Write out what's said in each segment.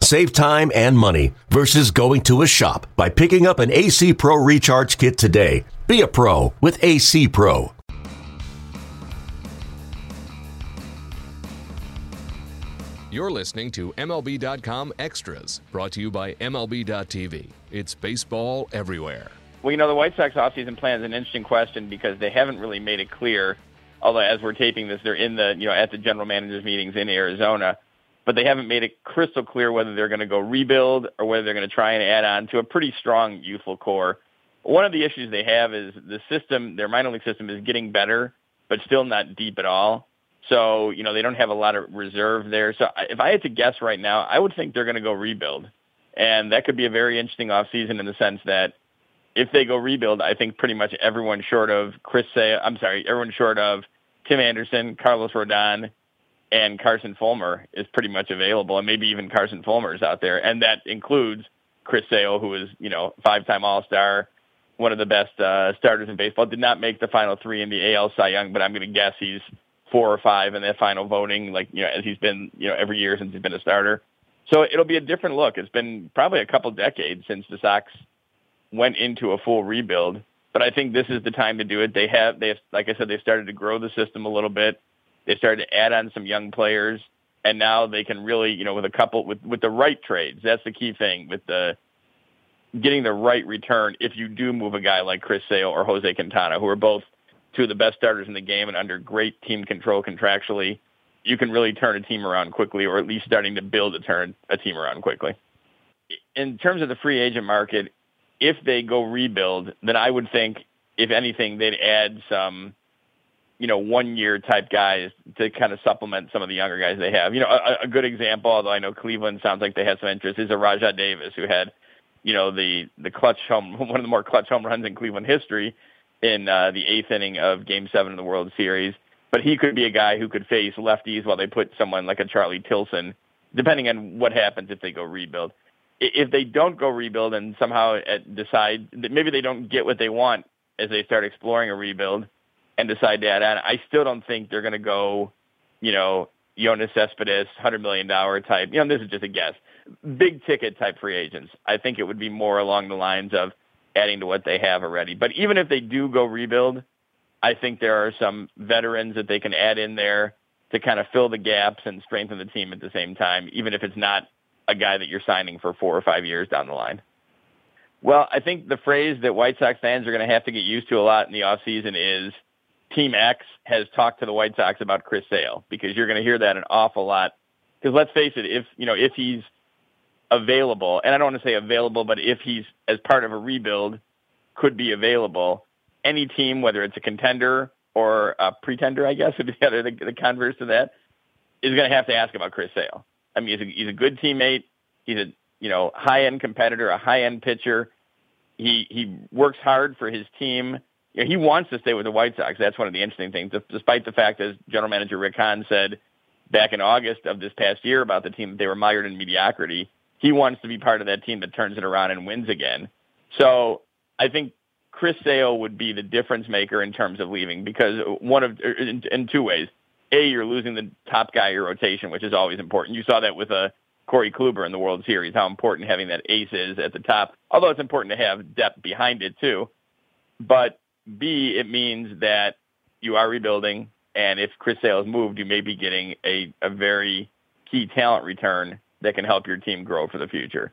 Save time and money versus going to a shop by picking up an AC Pro Recharge Kit today. Be a pro with AC Pro. You're listening to MLB.com Extras, brought to you by MLB.tv. It's baseball everywhere. Well, you know, the White Sox offseason plan is an interesting question because they haven't really made it clear. Although, as we're taping this, they're in the you know at the general managers meetings in Arizona, but they haven't made it crystal clear whether they're going to go rebuild or whether they're going to try and add on to a pretty strong youthful core. One of the issues they have is the system, their minor league system, is getting better, but still not deep at all. So, you know, they don't have a lot of reserve there. So if I had to guess right now, I would think they're going to go rebuild. And that could be a very interesting offseason in the sense that if they go rebuild, I think pretty much everyone short of Chris Say, I'm sorry, everyone short of Tim Anderson, Carlos Rodon, and Carson Fulmer is pretty much available, and maybe even Carson Fulmer is out there, and that includes Chris Sale, who is you know five-time All-Star, one of the best uh, starters in baseball. Did not make the final three in the AL Cy Young, but I'm going to guess he's four or five in that final voting, like you know as he's been you know every year since he's been a starter. So it'll be a different look. It's been probably a couple decades since the Sox went into a full rebuild, but I think this is the time to do it. They have they have, like I said, they started to grow the system a little bit. They started to add on some young players, and now they can really, you know, with a couple with with the right trades. That's the key thing with the getting the right return. If you do move a guy like Chris Sale or Jose Quintana, who are both two of the best starters in the game and under great team control contractually, you can really turn a team around quickly, or at least starting to build a turn a team around quickly. In terms of the free agent market, if they go rebuild, then I would think, if anything, they'd add some, you know, one year type guys to kind of supplement some of the younger guys they have. You know, a, a good example, although I know Cleveland sounds like they had some interest, is a Rajai Davis who had, you know, the the clutch home one of the more clutch home runs in Cleveland history in uh, the eighth inning of Game Seven of the World Series. But he could be a guy who could face lefties while they put someone like a Charlie Tilson, depending on what happens if they go rebuild if they don't go rebuild and somehow decide that maybe they don't get what they want as they start exploring a rebuild and decide to add on, I still don't think they're going to go, you know, Yoenis Cespedes, hundred million dollar type. You know, this is just a guess. Big ticket type free agents. I think it would be more along the lines of adding to what they have already. But even if they do go rebuild, I think there are some veterans that they can add in there to kind of fill the gaps and strengthen the team at the same time, even if it's not a guy that you're signing for four or five years down the line? Well, I think the phrase that White Sox fans are going to have to get used to a lot in the offseason is Team X has talked to the White Sox about Chris Sale because you're going to hear that an awful lot. Because let's face it, if you know if he's available, and I don't want to say available, but if he's as part of a rebuild, could be available. Any team, whether it's a contender or a pretender, I guess, would be the, the converse to that, is going to have to ask about Chris Sale. I mean, he's a, he's a good teammate. He's a you know high end competitor, a high end pitcher. He he works hard for his team. You know, he wants to stay with the White Sox. That's one of the interesting things. Despite the fact, as general manager Rick Hahn said back in August of this past year about the team, they were mired in mediocrity. He wants to be part of that team that turns it around and wins again. So I think Chris Sale would be the difference maker in terms of leaving because one of in, in two ways. A, you're losing the top guy of your rotation, which is always important. You saw that with a uh, Corey Kluber in the World Series, how important having that ace is at the top, although it's important to have depth behind it too. But B, it means that you are rebuilding, and if Chris Sale's moved, you may be getting a, a very key talent return that can help your team grow for the future.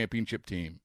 championship team.